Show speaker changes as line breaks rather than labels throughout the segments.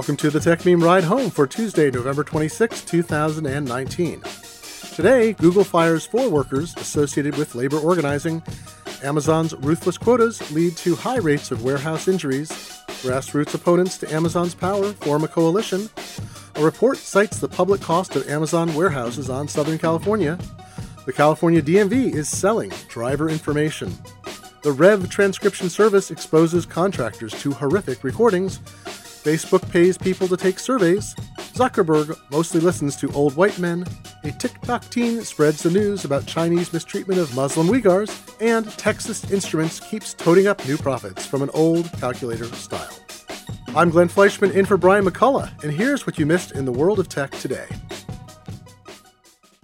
Welcome to the Techmeme Ride Home for Tuesday, November 26, 2019. Today, Google fires four workers associated with labor organizing. Amazon's ruthless quotas lead to high rates of warehouse injuries. Grassroots opponents to Amazon's power form a coalition. A report cites the public cost of Amazon warehouses on Southern California. The California DMV is selling driver information. The Rev transcription service exposes contractors to horrific recordings. Facebook pays people to take surveys. Zuckerberg mostly listens to old white men. A TikTok teen spreads the news about Chinese mistreatment of Muslim Uyghurs. And Texas Instruments keeps toting up new profits from an old calculator style. I'm Glenn Fleischman in for Brian McCullough, and here's what you missed in the world of tech today.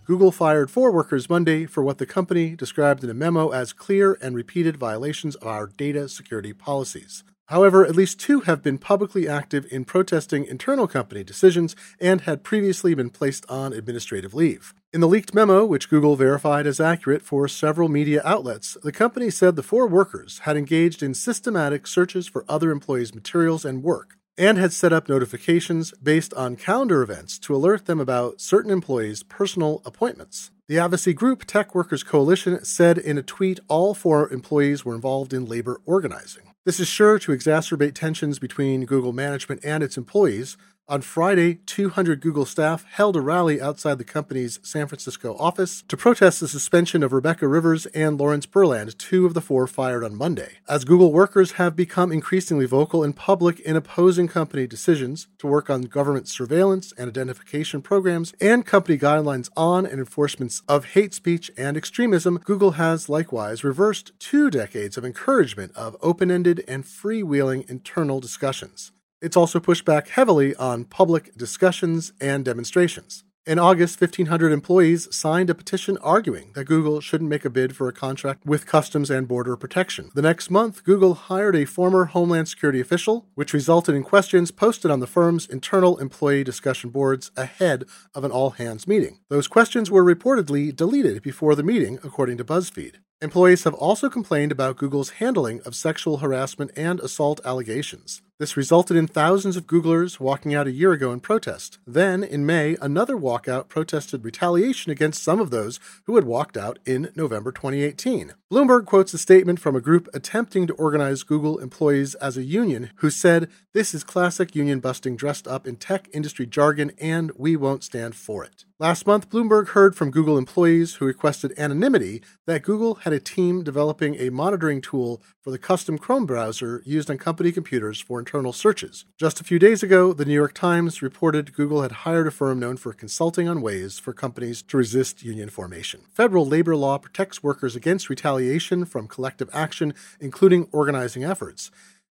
Google fired four workers Monday for what the company described in a memo as clear and repeated violations of our data security policies. However, at least two have been publicly active in protesting internal company decisions and had previously been placed on administrative leave. In the leaked memo, which Google verified as accurate for several media outlets, the company said the four workers had engaged in systematic searches for other employees' materials and work, and had set up notifications based on calendar events to alert them about certain employees' personal appointments. The advocacy group Tech Workers Coalition said in a tweet all four employees were involved in labor organizing. This is sure to exacerbate tensions between Google management and its employees. On Friday, 200 Google staff held a rally outside the company's San Francisco office to protest the suspension of Rebecca Rivers and Laurence Berland, two of the four fired on Monday. As Google workers have become increasingly vocal in public in opposing company decisions to work on government surveillance and identification programs and company guidelines on and enforcements of hate speech and extremism, Google has likewise reversed two decades of encouragement of open ended and freewheeling internal discussions. It's also pushed back heavily on public discussions and demonstrations. In August, 1,500 employees signed a petition arguing that Google shouldn't make a bid for a contract with Customs and Border Protection. The next month, Google hired a former Homeland Security official, which resulted in questions posted on the firm's internal employee discussion boards ahead of an all hands meeting. Those questions were reportedly deleted before the meeting, according to BuzzFeed. Employees have also complained about Google's handling of sexual harassment and assault allegations. This resulted in thousands of Googlers walking out a year ago in protest. Then, in May, another walkout protested retaliation against some of those who had walked out in November 2018. Bloomberg quotes a statement from a group attempting to organize Google employees as a union who said, This is classic union busting dressed up in tech industry jargon, and we won't stand for it. Last month, Bloomberg heard from Google employees who requested anonymity that Google had a team developing a monitoring tool for the custom Chrome browser used on company computers for internal searches. Just a few days ago, the New York Times reported Google had hired a firm known for consulting on ways for companies to resist union formation. Federal labor law protects workers against retaliation from collective action, including organizing efforts.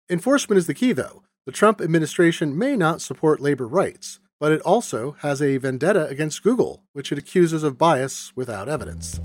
Enforcement is the key, though. The Trump administration may not support labor rights but it also has a vendetta against Google, which it accuses of bias without evidence.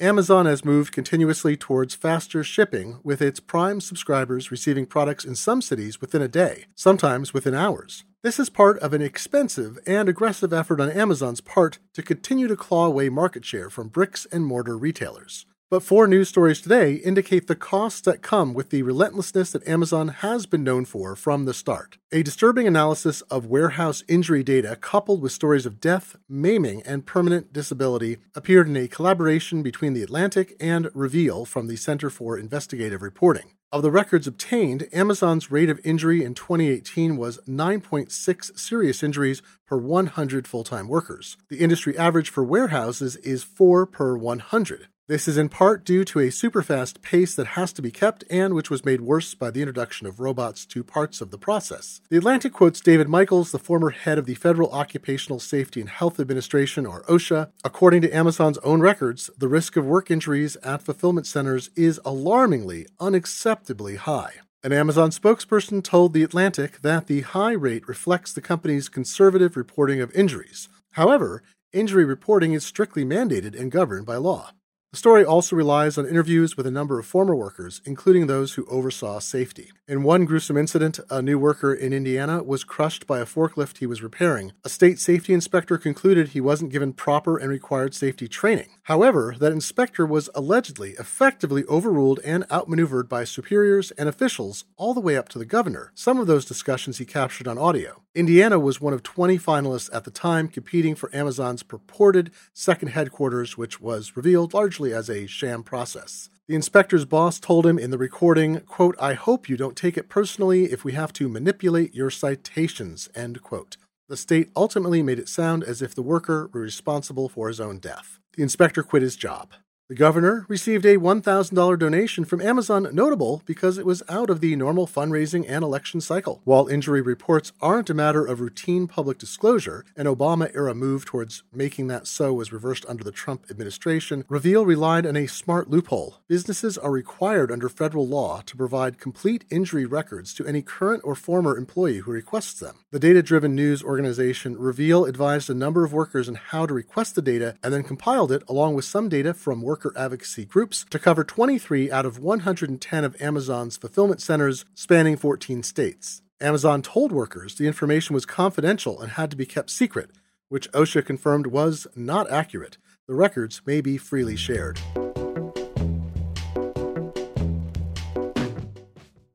Amazon has moved continuously towards faster shipping, with its Prime subscribers receiving products in some cities within a day, sometimes within hours. This is part of an expensive and aggressive effort on Amazon's part to continue to claw away market share from bricks and mortar retailers. But four news stories today indicate the costs that come with the relentlessness that Amazon has been known for from the start. A disturbing analysis of warehouse injury data, coupled with stories of death, maiming, and permanent disability, appeared in a collaboration between The Atlantic and Reveal from the Center for Investigative Reporting. Of the records obtained, Amazon's rate of injury in 2018 was 9.6 serious injuries per 100 full time workers. The industry average for warehouses is 4 per 100. This is in part due to a super fast pace that has to be kept and which was made worse by the introduction of robots to parts of the process. The Atlantic quotes David Michaels, the former head of the Federal Occupational Safety and Health Administration, or OSHA. According to Amazon's own records, the risk of work injuries at fulfillment centers is alarmingly, unacceptably high. An Amazon spokesperson told The Atlantic that the high rate reflects the company's conservative reporting of injuries. However, injury reporting is strictly mandated and governed by law. The story also relies on interviews with a number of former workers, including those who oversaw safety. In one gruesome incident, a new worker in Indiana was crushed by a forklift he was repairing. A state safety inspector concluded he wasn't given proper and required safety training. However, that inspector was allegedly effectively overruled and outmaneuvered by superiors and officials all the way up to the governor. Some of those discussions he captured on audio. Indiana was one of 20 finalists at the time competing for Amazon's purported second headquarters, which was revealed largely as a sham process. The inspector's boss told him in the recording, quote, I hope you don't take it personally if we have to manipulate your citations, end quote. The state ultimately made it sound as if the worker were responsible for his own death. The inspector quit his job. The governor received a $1,000 donation from Amazon, notable because it was out of the normal fundraising and election cycle. While injury reports aren't a matter of routine public disclosure, an Obama era move towards making that so was reversed under the Trump administration, Reveal relied on a smart loophole. Businesses are required under federal law to provide complete injury records to any current or former employee who requests them. The data driven news organization Reveal advised a number of workers on how to request the data and then compiled it along with some data from work worker advocacy groups to cover 23 out of 110 of Amazon's fulfillment centers spanning 14 states. Amazon told workers the information was confidential and had to be kept secret, which OSHA confirmed was not accurate. The records may be freely shared.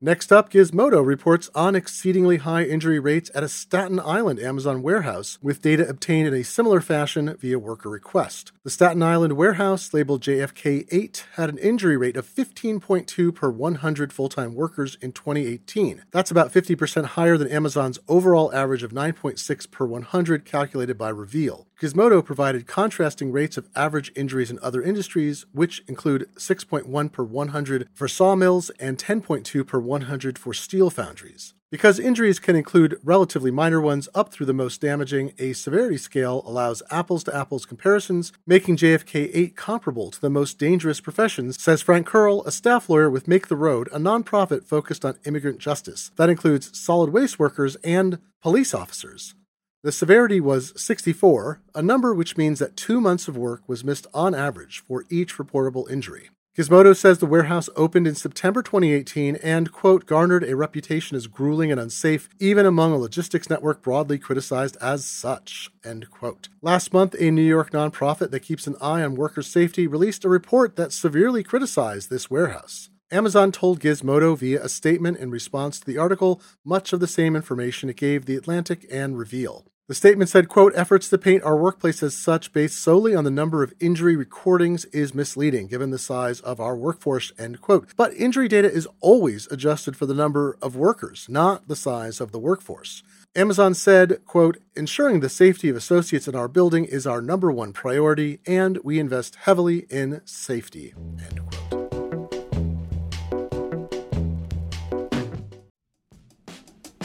Next up, Gizmodo reports on exceedingly high injury rates at a Staten Island Amazon warehouse, with data obtained in a similar fashion via worker request. The Staten Island warehouse, labeled JFK 8, had an injury rate of 15.2 per 100 full time workers in 2018. That's about 50% higher than Amazon's overall average of 9.6 per 100 calculated by Reveal. Gizmodo provided contrasting rates of average injuries in other industries, which include 6.1 per 100 for sawmills and 10.2 per 100 for steel foundries. Because injuries can include relatively minor ones up through the most damaging, a severity scale allows apples to apples comparisons, making JFK 8 comparable to the most dangerous professions, says Frank Kearl, a staff lawyer with Make the Road, a nonprofit focused on immigrant justice. That includes solid waste workers and police officers. The severity was 64, a number which means that two months of work was missed on average for each reportable injury. Gizmodo says the warehouse opened in September 2018 and, quote, garnered a reputation as grueling and unsafe, even among a logistics network broadly criticized as such, end quote. Last month, a New York nonprofit that keeps an eye on worker safety released a report that severely criticized this warehouse. Amazon told Gizmodo via a statement in response to the article much of the same information it gave The Atlantic and Reveal. The statement said, quote, efforts to paint our workplace as such based solely on the number of injury recordings is misleading given the size of our workforce, end quote. But injury data is always adjusted for the number of workers, not the size of the workforce. Amazon said, quote, ensuring the safety of associates in our building is our number one priority, and we invest heavily in safety, end quote.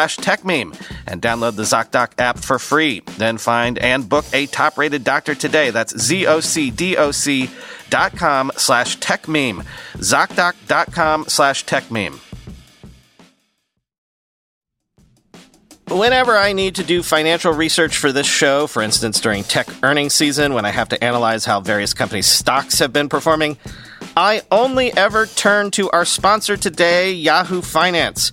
slash techmeme and download the ZocDoc app for free. Then find and book a top-rated doctor today. That's Z-O-C-D-O-C dot com slash techmeme. ZocDoc.com slash techmeme. Whenever I need to do financial research for this show, for instance during tech earnings season when I have to analyze how various companies' stocks have been performing, I only ever turn to our sponsor today, Yahoo Finance.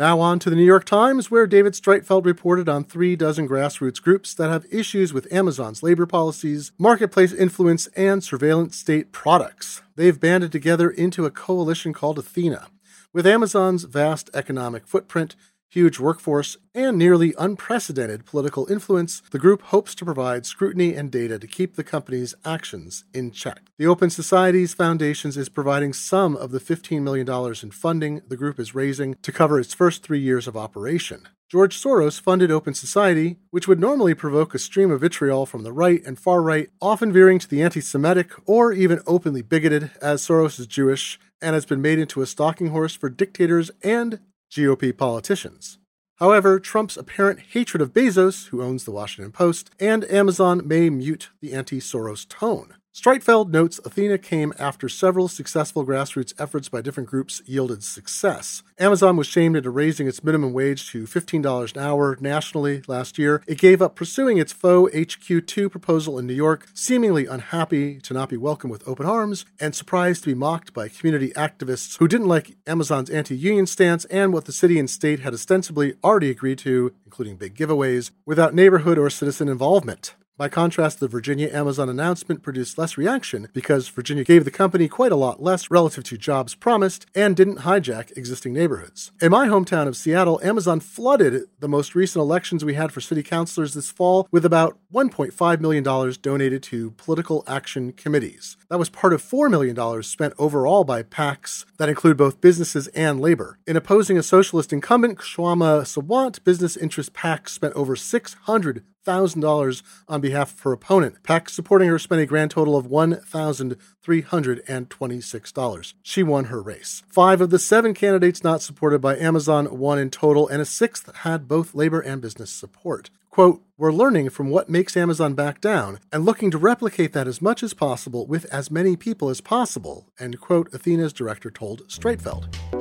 Now on to the New York Times, where David Streitfeld reported on three dozen grassroots groups that have issues with Amazon's labor policies, marketplace influence, and surveillance state products. They've banded together into a coalition called Athena. With Amazon's vast economic footprint, huge workforce, and nearly unprecedented political influence, the group hopes to provide scrutiny and data to keep the company's actions in check. The Open Societies Foundations is providing some of the $15 million in funding the group is raising to cover its first three years of operation. George Soros funded Open Society, which would normally provoke a stream of vitriol from the right and far right, often veering to the anti Semitic or even openly bigoted, as Soros is Jewish and has been made into a stalking horse for dictators and GOP politicians. However, Trump's apparent hatred of Bezos, who owns the Washington Post, and Amazon may mute the anti Soros tone. Streitfeld notes Athena came after several successful grassroots efforts by different groups yielded success. Amazon was shamed into raising its minimum wage to $15 an hour nationally last year. It gave up pursuing its faux HQ2 proposal in New York, seemingly unhappy to not be welcomed with open arms, and surprised to be mocked by community activists who didn't like Amazon's anti union stance and what the city and state had ostensibly already agreed to, including big giveaways, without neighborhood or citizen involvement. By contrast, the Virginia Amazon announcement produced less reaction because Virginia gave the company quite a lot less relative to jobs promised and didn't hijack existing neighborhoods. In my hometown of Seattle, Amazon flooded the most recent elections we had for city councilors this fall with about $1.5 million donated to political action committees. That was part of $4 million spent overall by PACs that include both businesses and labor. In opposing a socialist incumbent, Kshama Sawant, business interest PAC spent over 600 $1,000 on behalf of her opponent. PAC supporting her spent a grand total of $1,326. She won her race. Five of the seven candidates not supported by Amazon won in total, and a sixth had both labor and business support. Quote, we're learning from what makes Amazon back down and looking to replicate that as much as possible with as many people as possible, end quote, Athena's director told Streitfeld.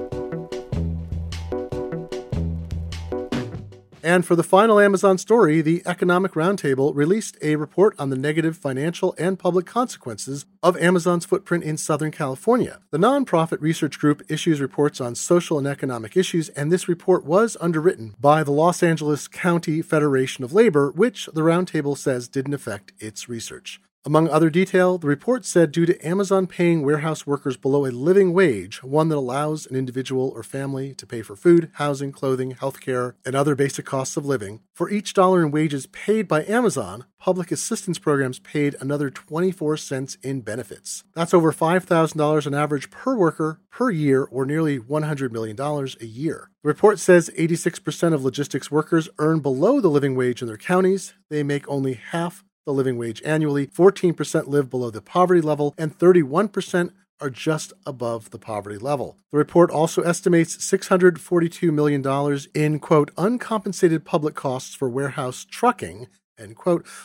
And for the final Amazon story, the Economic Roundtable released a report on the negative financial and public consequences of Amazon's footprint in Southern California. The nonprofit research group issues reports on social and economic issues, and this report was underwritten by the Los Angeles County Federation of Labor, which the Roundtable says didn't affect its research. Among other detail, the report said due to Amazon paying warehouse workers below a living wage, one that allows an individual or family to pay for food, housing, clothing, healthcare, and other basic costs of living, for each dollar in wages paid by Amazon, public assistance programs paid another 24 cents in benefits. That's over $5,000 on average per worker per year, or nearly $100 million a year. The report says 86% of logistics workers earn below the living wage in their counties. They make only half the living wage annually, 14% live below the poverty level, and 31% are just above the poverty level. The report also estimates $642 million in, quote, uncompensated public costs for warehouse trucking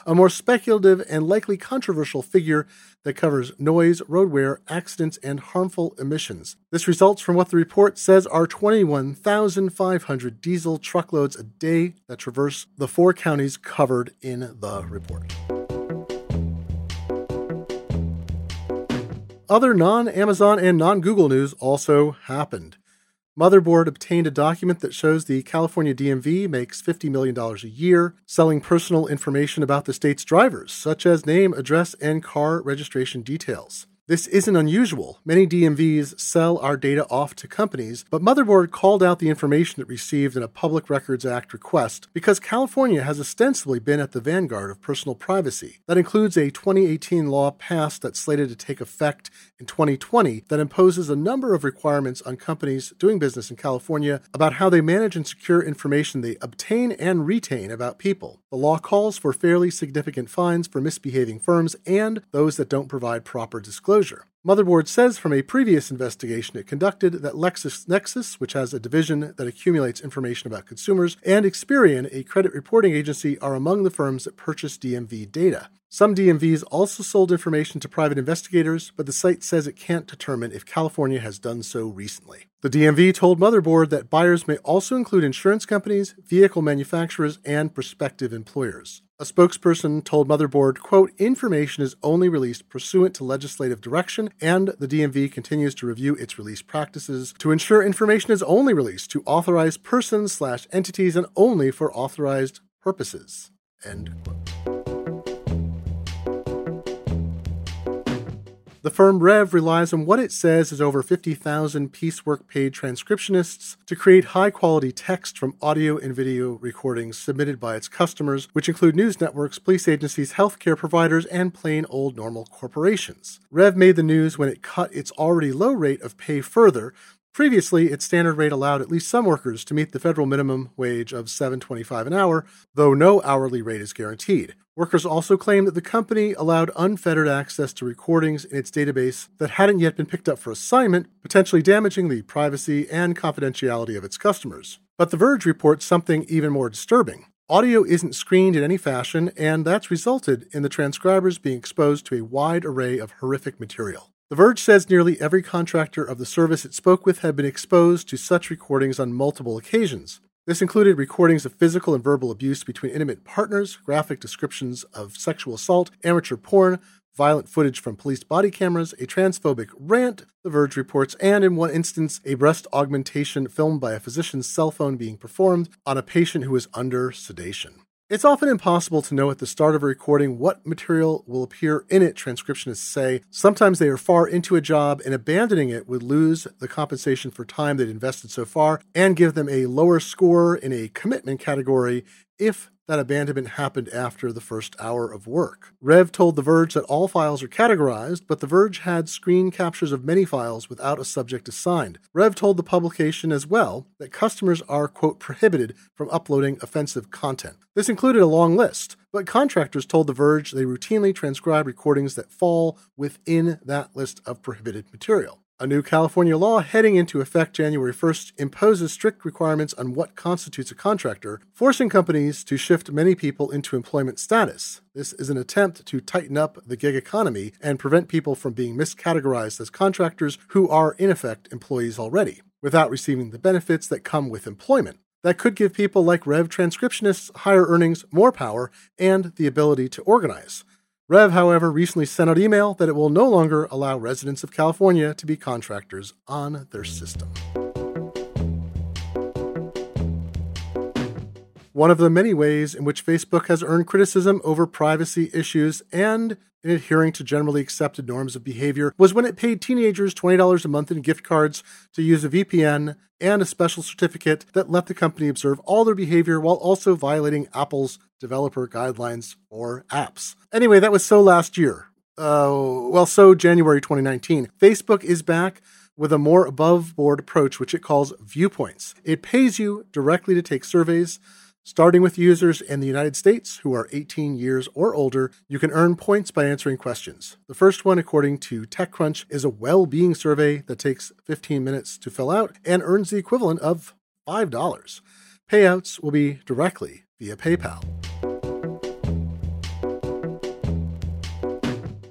a more speculative and likely controversial figure that covers noise, road wear, accidents, and harmful emissions. This results from what the report says are 21,500 diesel truckloads a day that traverse the four counties covered in the report. Other non Amazon and non Google news also happened. Motherboard obtained a document that shows the California DMV makes $50 million a year selling personal information about the state's drivers, such as name, address, and car registration details. This isn't unusual. Many DMVs sell our data off to companies, but Motherboard called out the information it received in a Public Records Act request because California has ostensibly been at the vanguard of personal privacy. That includes a 2018 law passed that's slated to take effect in 2020 that imposes a number of requirements on companies doing business in California about how they manage and secure information they obtain and retain about people. The law calls for fairly significant fines for misbehaving firms and those that don't provide proper disclosure. Motherboard says from a previous investigation it conducted that LexisNexis, which has a division that accumulates information about consumers, and Experian, a credit reporting agency, are among the firms that purchase DMV data. Some DMVs also sold information to private investigators, but the site says it can't determine if California has done so recently. The DMV told Motherboard that buyers may also include insurance companies, vehicle manufacturers, and prospective employers. A spokesperson told Motherboard, quote, information is only released pursuant to legislative direction, and the DMV continues to review its release practices to ensure information is only released to authorized persons slash entities and only for authorized purposes. End quote. The firm Rev relies on what it says is over 50,000 piecework paid transcriptionists to create high quality text from audio and video recordings submitted by its customers, which include news networks, police agencies, healthcare providers, and plain old normal corporations. Rev made the news when it cut its already low rate of pay further Previously, its standard rate allowed at least some workers to meet the federal minimum wage of $7.25 an hour, though no hourly rate is guaranteed. Workers also claim that the company allowed unfettered access to recordings in its database that hadn't yet been picked up for assignment, potentially damaging the privacy and confidentiality of its customers. But The Verge reports something even more disturbing. Audio isn't screened in any fashion, and that's resulted in the transcribers being exposed to a wide array of horrific material. The Verge says nearly every contractor of the service it spoke with had been exposed to such recordings on multiple occasions. This included recordings of physical and verbal abuse between intimate partners, graphic descriptions of sexual assault, amateur porn, violent footage from police body cameras, a transphobic rant, The Verge reports, and in one instance, a breast augmentation filmed by a physician's cell phone being performed on a patient who was under sedation. It's often impossible to know at the start of a recording what material will appear in it, transcriptionists say. Sometimes they are far into a job, and abandoning it would lose the compensation for time they'd invested so far and give them a lower score in a commitment category if that abandonment happened after the first hour of work. Rev told The Verge that all files are categorized, but The Verge had screen captures of many files without a subject assigned. Rev told the publication as well that customers are, quote, prohibited from uploading offensive content. This included a long list, but contractors told The Verge they routinely transcribe recordings that fall within that list of prohibited material. A new California law heading into effect January 1st imposes strict requirements on what constitutes a contractor, forcing companies to shift many people into employment status. This is an attempt to tighten up the gig economy and prevent people from being miscategorized as contractors who are, in effect, employees already, without receiving the benefits that come with employment. That could give people like Rev transcriptionists higher earnings, more power, and the ability to organize. Rev, however, recently sent out email that it will no longer allow residents of California to be contractors on their system. One of the many ways in which Facebook has earned criticism over privacy issues and in adhering to generally accepted norms of behavior was when it paid teenagers $20 a month in gift cards to use a VPN and a special certificate that let the company observe all their behavior while also violating Apple's developer guidelines for apps. Anyway, that was so last year. Uh, well, so January 2019. Facebook is back with a more above board approach, which it calls viewpoints. It pays you directly to take surveys Starting with users in the United States who are 18 years or older, you can earn points by answering questions. The first one, according to TechCrunch, is a well being survey that takes 15 minutes to fill out and earns the equivalent of $5. Payouts will be directly via PayPal.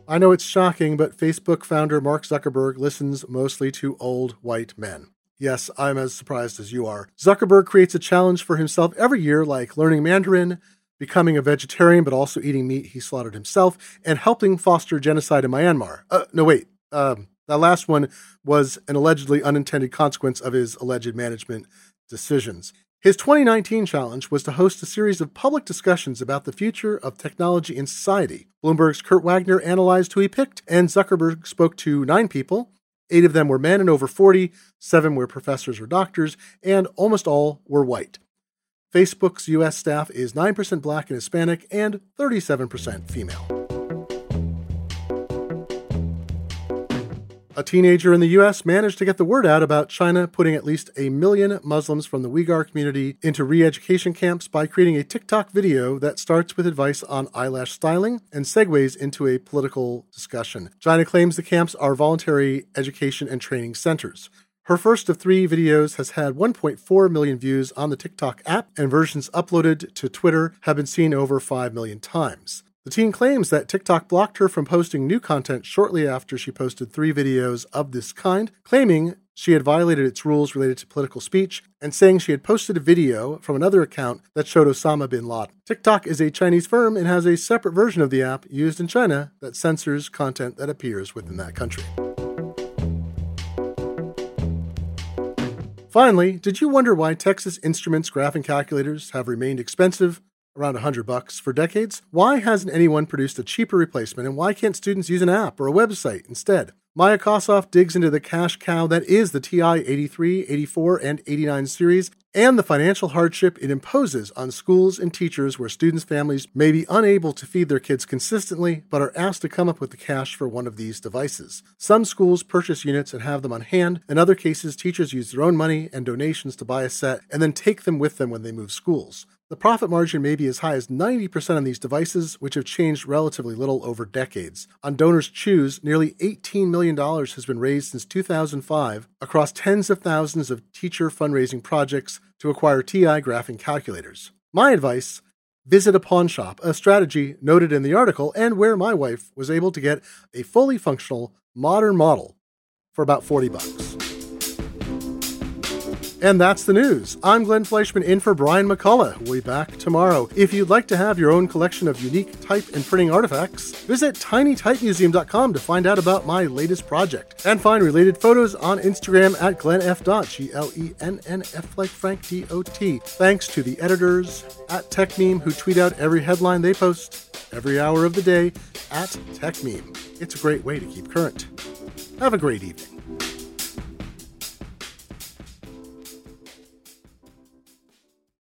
I know it's shocking, but Facebook founder Mark Zuckerberg listens mostly to old white men. Yes, I'm as surprised as you are. Zuckerberg creates a challenge for himself every year, like learning Mandarin, becoming a vegetarian but also eating meat he slaughtered himself, and helping foster genocide in Myanmar. Uh, no, wait. Um, that last one was an allegedly unintended consequence of his alleged management decisions. His 2019 challenge was to host a series of public discussions about the future of technology in society. Bloomberg's Kurt Wagner analyzed who he picked, and Zuckerberg spoke to nine people. Eight of them were men and over 40, seven were professors or doctors, and almost all were white. Facebook's US staff is 9% black and Hispanic and 37% female. A teenager in the US managed to get the word out about China putting at least a million Muslims from the Uyghur community into re education camps by creating a TikTok video that starts with advice on eyelash styling and segues into a political discussion. China claims the camps are voluntary education and training centers. Her first of three videos has had 1.4 million views on the TikTok app, and versions uploaded to Twitter have been seen over 5 million times. The teen claims that TikTok blocked her from posting new content shortly after she posted three videos of this kind, claiming she had violated its rules related to political speech and saying she had posted a video from another account that showed Osama bin Laden. TikTok is a Chinese firm and has a separate version of the app used in China that censors content that appears within that country. Finally, did you wonder why Texas Instruments graphing calculators have remained expensive around 100 bucks for decades. Why hasn't anyone produced a cheaper replacement and why can't students use an app or a website instead? Maya Kosoff digs into the cash cow that is the TI 83, 84, and 89 series and the financial hardship it imposes on schools and teachers where students' families may be unable to feed their kids consistently but are asked to come up with the cash for one of these devices. Some schools purchase units and have them on hand. In other cases, teachers use their own money and donations to buy a set and then take them with them when they move schools. The profit margin may be as high as 90% on these devices, which have changed relatively little over decades. On Donors Choose, nearly $18 million has been raised since 2005 across tens of thousands of teacher fundraising projects to acquire TI graphing calculators. My advice visit a pawn shop, a strategy noted in the article, and where my wife was able to get a fully functional modern model for about 40 bucks. And that's the news. I'm Glenn Fleischman in for Brian McCullough. We'll be back tomorrow. If you'd like to have your own collection of unique type and printing artifacts, visit tinytypemuseum.com to find out about my latest project. And find related photos on Instagram at glennf. G L E N N F like Frank D O T. Thanks to the editors at TechMeme who tweet out every headline they post every hour of the day at TechMeme. It's a great way to keep current. Have a great evening.